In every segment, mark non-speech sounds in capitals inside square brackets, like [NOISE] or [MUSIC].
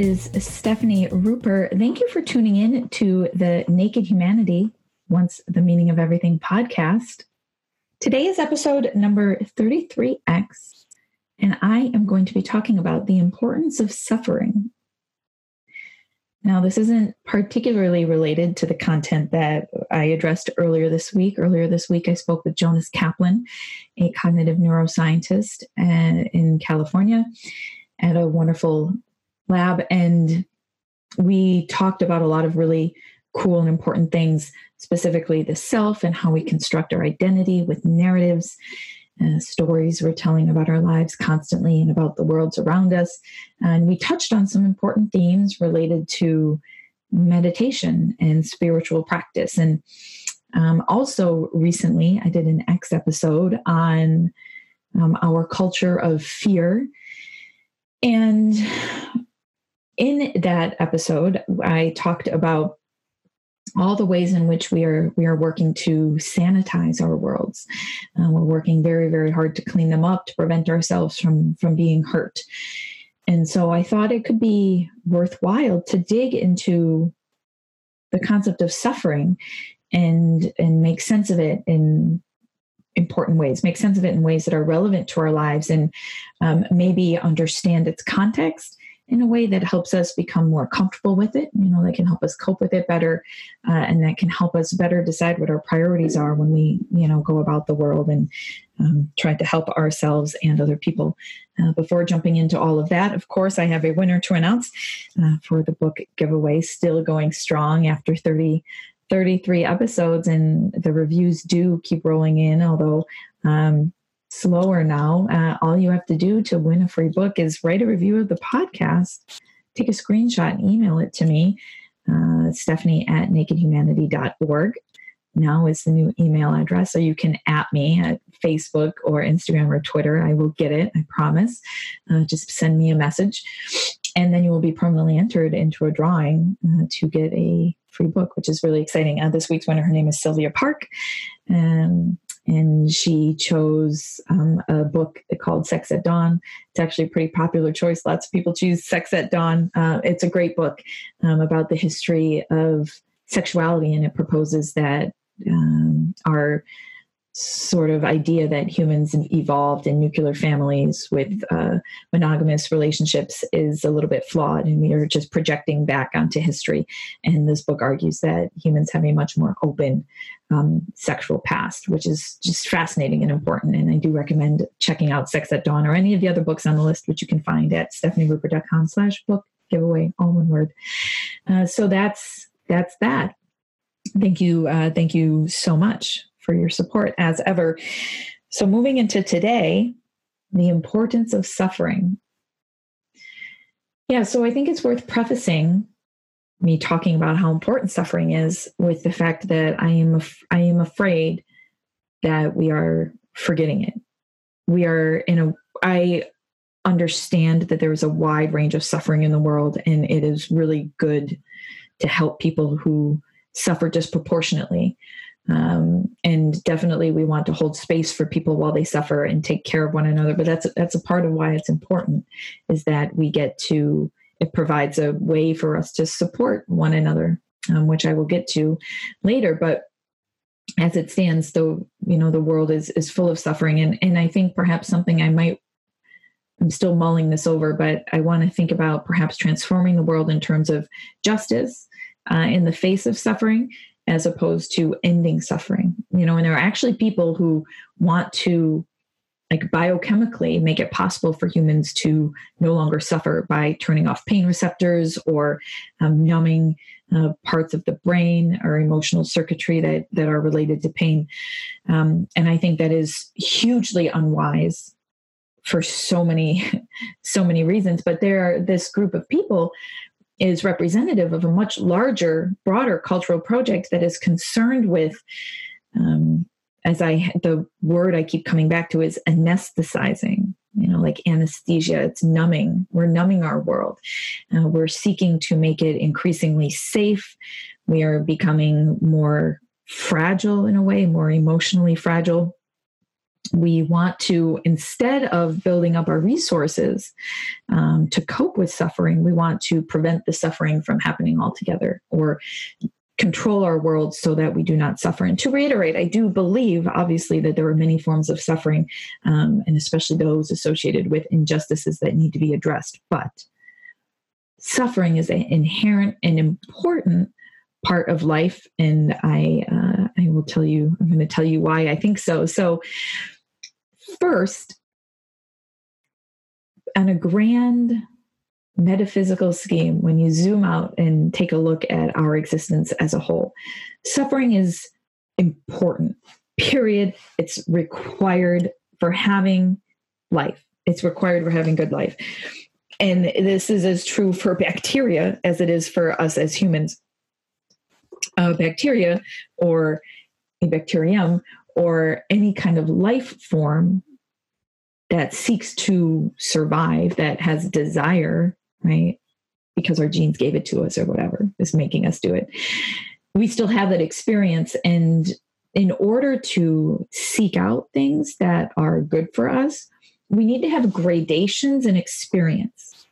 is Stephanie Ruper. Thank you for tuning in to the Naked Humanity, Once the Meaning of Everything podcast. Today is episode number 33X, and I am going to be talking about the importance of suffering. Now, this isn't particularly related to the content that I addressed earlier this week. Earlier this week, I spoke with Jonas Kaplan, a cognitive neuroscientist uh, in California, at a wonderful lab and we talked about a lot of really cool and important things, specifically the self and how we construct our identity with narratives, uh, stories we're telling about our lives constantly and about the worlds around us. And we touched on some important themes related to meditation and spiritual practice. And um, also, recently, I did an X episode on um, our culture of fear. And in that episode, I talked about all the ways in which we are we are working to sanitize our worlds. Uh, we're working very very hard to clean them up to prevent ourselves from from being hurt. And so I thought it could be worthwhile to dig into the concept of suffering and and make sense of it in important ways make sense of it in ways that are relevant to our lives and um, maybe understand its context in a way that helps us become more comfortable with it, you know, that can help us cope with it better, uh, and that can help us better decide what our priorities are when we, you know, go about the world and um, try to help ourselves and other people. Uh, before jumping into all of that, of course, I have a winner to announce uh, for the book giveaway, still going strong after 30. 33 episodes and the reviews do keep rolling in although um, slower now. Uh, all you have to do to win a free book is write a review of the podcast, take a screenshot, and email it to me, uh, Stephanie at nakedhumanity.org. Now is the new email address, so you can at me at Facebook or Instagram or Twitter. I will get it, I promise. Uh, just send me a message, and then you will be permanently entered into a drawing uh, to get a free book, which is really exciting. Uh, this week's winner, her name is Sylvia Park. Um, and she chose um, a book called Sex at Dawn. It's actually a pretty popular choice. Lots of people choose Sex at Dawn. Uh, it's a great book um, about the history of sexuality, and it proposes that um, our sort of idea that humans evolved in nuclear families with uh, monogamous relationships is a little bit flawed and we are just projecting back onto history. And this book argues that humans have a much more open um, sexual past which is just fascinating and important and i do recommend checking out sex at dawn or any of the other books on the list which you can find at stephanieruper.com slash book giveaway all one word. Uh, so that's that's that. Thank you uh, thank you so much for your support as ever. So, moving into today, the importance of suffering. Yeah, so I think it's worth prefacing me talking about how important suffering is with the fact that I am af- I am afraid that we are forgetting it. We are in a I understand that there is a wide range of suffering in the world and it is really good to help people who suffer disproportionately um, and definitely we want to hold space for people while they suffer and take care of one another but that's that's a part of why it's important is that we get to it provides a way for us to support one another um, which i will get to later but as it stands though you know the world is is full of suffering. And and i think perhaps something i might i'm still mulling this over but i want to think about perhaps transforming the world in terms of justice uh, in the face of suffering as opposed to ending suffering you know and there are actually people who want to like biochemically make it possible for humans to no longer suffer by turning off pain receptors or um, numbing uh, parts of the brain or emotional circuitry that that are related to pain. Um, and i think that is hugely unwise for so many [LAUGHS] so many reasons but there are this group of people is representative of a much larger, broader cultural project that is concerned with, um, as I the word I keep coming back to is anesthetizing. You know, like anesthesia, it's numbing. We're numbing our world. Uh, we're seeking to make it increasingly safe. We are becoming more fragile in a way, more emotionally fragile. We want to instead of building up our resources um, to cope with suffering we want to prevent the suffering from happening altogether or control our world so that we do not suffer. And to reiterate, I do believe, obviously, that there are many forms of suffering, um, and especially those associated with injustices that need to be addressed. But suffering is an inherent and important part of life, and I uh, I will tell you. I'm going to tell you why I think so. So, first, on a grand metaphysical scheme, when you zoom out and take a look at our existence as a whole, suffering is important, period. It's required for having life, it's required for having good life. And this is as true for bacteria as it is for us as humans. A bacteria or a bacterium or any kind of life form that seeks to survive, that has desire, right? Because our genes gave it to us or whatever is making us do it. We still have that experience. And in order to seek out things that are good for us, we need to have gradations in experience.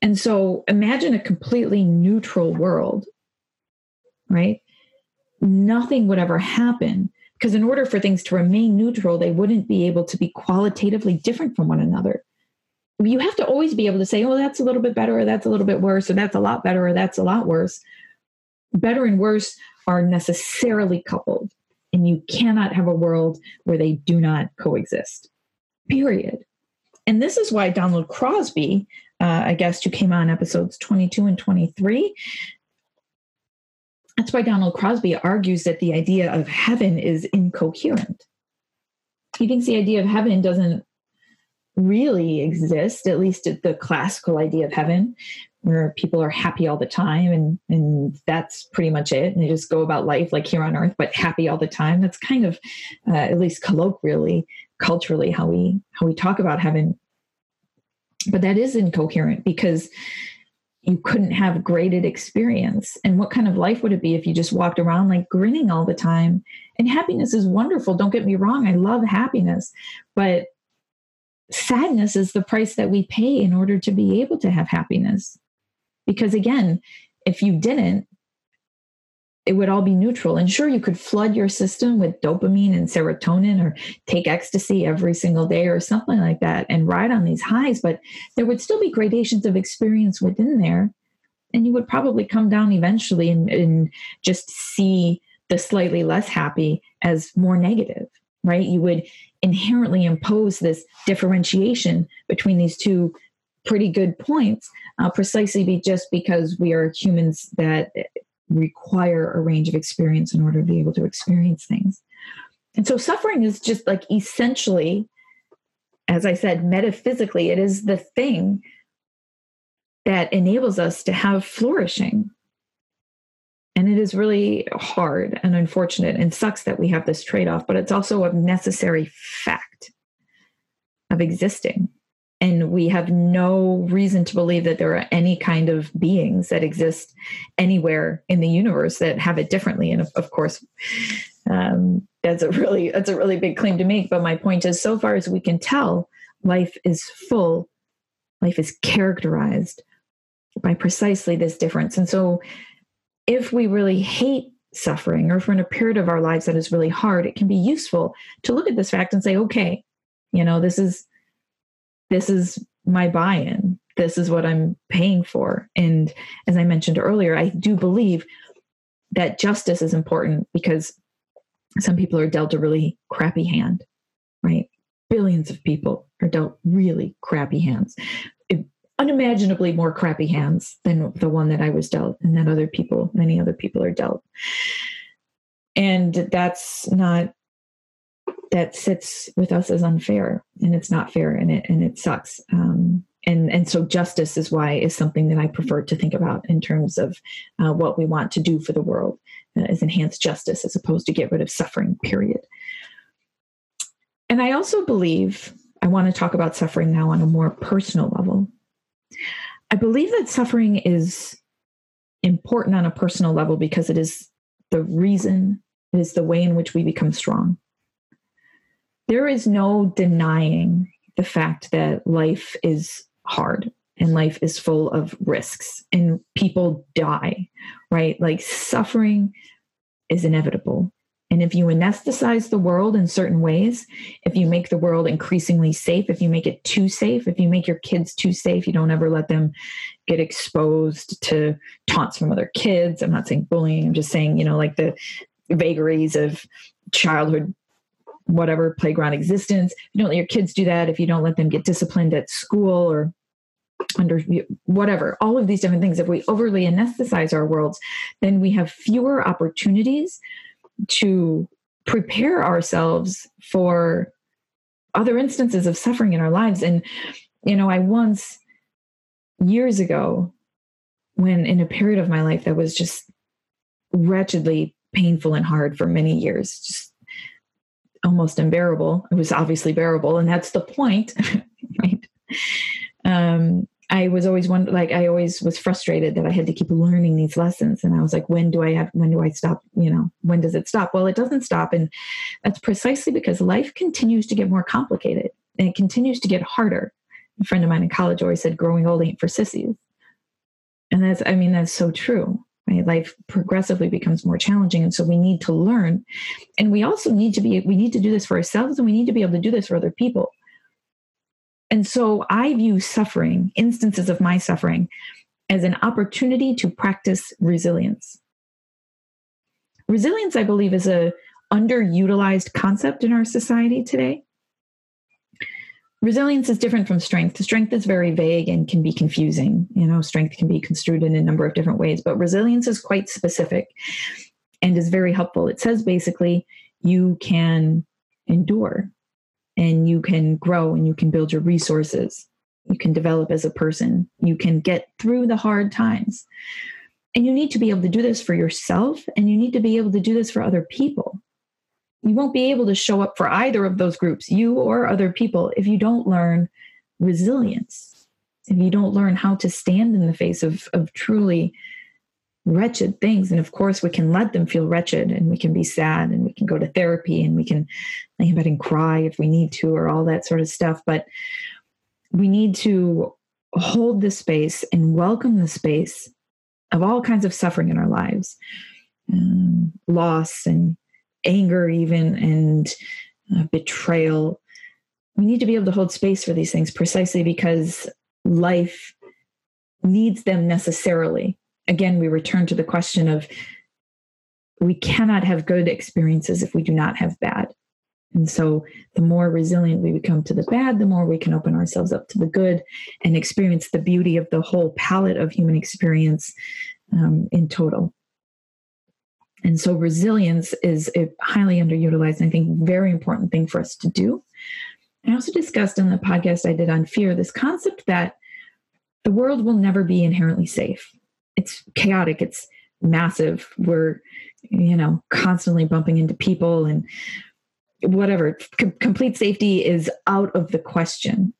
And so imagine a completely neutral world, right? Nothing would ever happen because in order for things to remain neutral, they wouldn't be able to be qualitatively different from one another you have to always be able to say, oh, that's a little bit better, or that's a little bit worse, or that's a lot better, or that's a lot worse. Better and worse are necessarily coupled, and you cannot have a world where they do not coexist, period. And this is why Donald Crosby, uh, I guess, who came on episodes 22 and 23, that's why Donald Crosby argues that the idea of heaven is incoherent. He thinks the idea of heaven doesn't really exist, at least the classical idea of heaven, where people are happy all the time and and that's pretty much it. And they just go about life like here on earth, but happy all the time. That's kind of, uh, at least colloquially, culturally, how we how we talk about heaven. But that is incoherent because you couldn't have graded experience. And what kind of life would it be if you just walked around like grinning all the time? And happiness is wonderful. Don't get me wrong. I love happiness. But sadness is the price that we pay in order to be able to have happiness. Because again, if you didn't, it would all be neutral. And sure, you could flood your system with dopamine and serotonin or take ecstasy every single day or something like that and ride on these highs, but there would still be gradations of experience within there. And you would probably come down eventually and, and just see the slightly less happy as more negative, right? You would inherently impose this differentiation between these two pretty good points uh, precisely be just because we are humans that require a range of experience in order to be able to experience things and so suffering is just like essentially as i said metaphysically it is the thing that enables us to have flourishing and it is really hard and unfortunate and sucks that we have this trade off, but it's also a necessary fact of existing. And we have no reason to believe that there are any kind of beings that exist anywhere in the universe that have it differently. And of, of course, um, that's a really that's a really big claim to make. But my point is, so far as we can tell, life is full, life is characterized by precisely this difference. And so if we really hate suffering or if we're in a period of our lives that is really hard, it can be useful to look at this fact and say, okay, you know, this is this is my buy-in. This is what I'm paying for. And as I mentioned earlier, I do believe that justice is important because some people are dealt a really crappy hand, right? Billions of people are dealt really crappy hands unimaginably more crappy hands than the one that I was dealt and that other people, many other people are dealt. And that's not that sits with us as unfair and it's not fair and it and it sucks. Um, and and so justice is why is something that I prefer to think about in terms of uh, what we want to do for the world uh, is enhance justice as opposed to get rid of suffering. Period. And I also believe I want to talk about suffering now on a more personal level I believe that suffering is important on a personal level because it is the reason, it is the way in which we become strong. There is no denying the fact that life is hard and life is full of risks and people die, right? Like suffering is inevitable. And if you anesthetize the world in certain ways, if you make the world increasingly safe, if you make it too safe, if you make your kids too safe, you don't ever let them get exposed to taunts from other kids. I'm not saying bullying, I'm just saying, you know, like the vagaries of childhood whatever playground existence. You don't let your kids do that, if you don't let them get disciplined at school or under whatever, all of these different things, if we overly anesthetize our worlds, then we have fewer opportunities to prepare ourselves for other instances of suffering in our lives. And, you know, I once, years ago, when in a period of my life that was just wretchedly painful and hard for many years, just almost unbearable. It was obviously bearable, and that's the point, [LAUGHS] right? Um, I was always one like I always was frustrated that I had to keep learning these lessons, and I was like, when do I have? When do I stop? You know, when does it stop? Well, it doesn't stop, and that's precisely because life continues to get more complicated and it continues to get harder. A friend of mine in college always said, "Growing old ain't for sissies," and that's I mean that's so true life progressively becomes more challenging. And so we need to learn. And we also need to be we need to do this for ourselves and we need to be able to do this for other people. And so i view suffering instances of my suffering as an opportunity to practice resilience. Resilience i believe is a underutilized concept in our society today resilience is different from strength. Strength is very vague and can be confusing. You know, strength can be construed in a number of different ways, but resilience is quite specific and is very helpful. It says basically you can endure and you can grow and you can build your resources. You can develop as a person. You can get through the hard times. And you need to be able to do this for yourself and you need to be able to do this for other people you won't be able to show up for either of those groups, you or other people, if you don't learn resilience, if you don't learn how to stand in the face of, of truly wretched things. And of course, we can let them feel wretched and we can be sad and we can go to therapy and we can lay in bed and cry if we need to or all that sort of stuff. But we need to hold the space and welcome the space of all kinds of suffering in our lives um, loss and anger, even, and uh, betrayal. We need to be able to hold space for these things precisely because life needs them necessarily. Again, we return to the question of we cannot have good experiences if we do not have bad. And so, the more resilient we become to the bad, the more we can open ourselves up to the good and experience the beauty of the whole palette of human experience um, in total. And so resilience is a highly underutilized and I think very important thing for us to do. I also discussed in the podcast I did on fear this concept that the world will never be inherently safe. It's chaotic, it's massive. We're, you know, constantly bumping into people and whatever. C- complete safety is out of the question.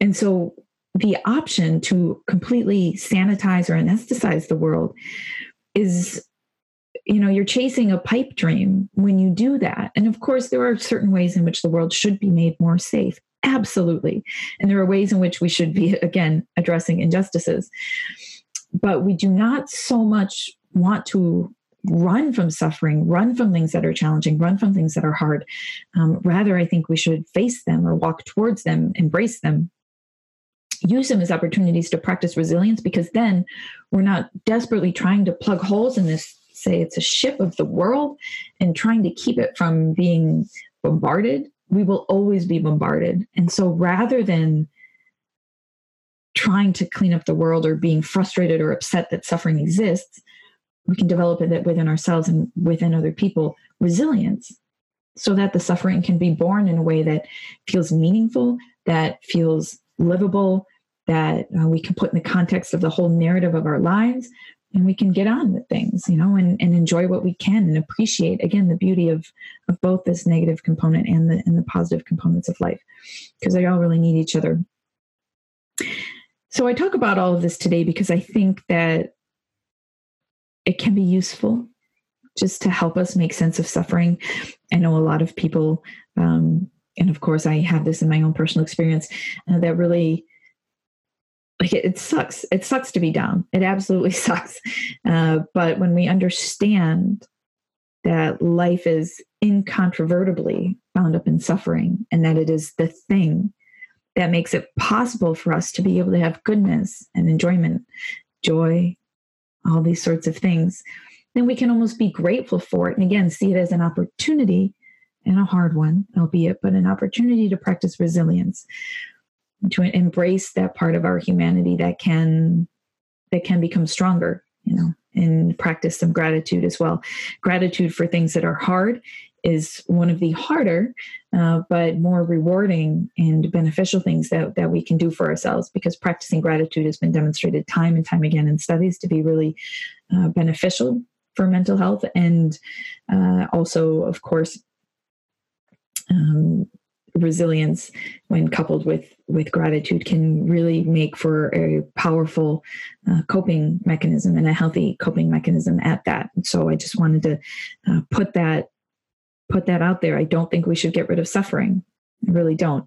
And so the option to completely sanitize or anesthetize the world is you know you're chasing a pipe dream when you do that. And of course there are certain ways in which the world should be made more safe. Absolutely. And there are ways in which we should be [LAUGHS] again addressing injustices. But we do not so much want to run from suffering run from things that are challenging run from things that are hard. Um, rather i think we should face them or walk towards them embrace them use them as opportunities to practice resilience because then we're not desperately trying to plug holes in this say it's a ship of the world and trying to keep it from being bombarded, we will always be bombarded. And so rather than trying to clean up the world or being frustrated or upset that suffering exists, we can develop it within ourselves and within other people resilience so that the suffering can be borne in a way that feels meaningful, that feels livable, that uh, we can put in the context of the whole narrative of our lives and we can get on with things you know and, and enjoy what we can and appreciate again the beauty of of both this negative component and the and the positive components of life because they all really need each other. So i talk about all of this today because i think that it can be useful just to help us make sense of suffering. I know a lot of people um, and of course, I have this in my own personal experience uh, that really like it, it, sucks. It sucks to be down. It absolutely [LAUGHS] sucks. Uh, but when we understand that life is incontrovertibly bound up in suffering and that it is the thing that makes it possible for us to be able to have goodness and enjoyment, joy, all these sorts of things, then we can almost be grateful for it. And again, see it as an opportunity and a hard one, albeit, but an opportunity to practice resilience, to embrace that part of our humanity that can that can become stronger, you know, and practice some gratitude as well. Gratitude for things that are hard is one of the harder uh, but more rewarding and beneficial things that, that we can do for ourselves because practicing gratitude has been demonstrated time and time again in studies to be really uh, beneficial for mental health and uh, also of course um, resilience when coupled with with gratitude can really make for a powerful uh, coping mechanism and a healthy coping mechanism at that so i just wanted to uh, put that put that out there. I don't think we should get rid of suffering. I really don't.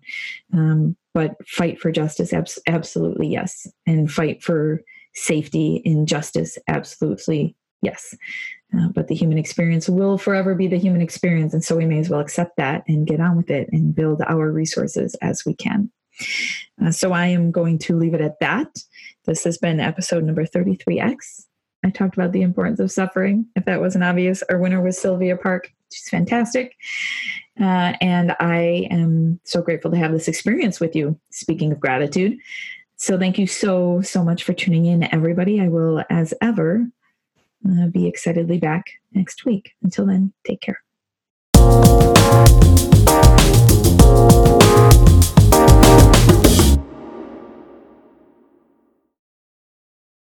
Um, but fight for justice, abs- absolutely yes. And fight for safety and justice, absolutely yes. Uh, but the human experience will forever be the human experience. And so we may as well accept that and get on with it and build our resources as we can. Uh, so I am going to leave it at that. This has been episode number 33X. I talked about the importance of suffering. If that wasn't obvious, our winner was Sylvia Park. She's fantastic. Uh, and I am so grateful to have this experience with you. Speaking of gratitude. So thank you so, so much for tuning in, everybody. I will, as ever, be excitedly back next week. Until then, take care.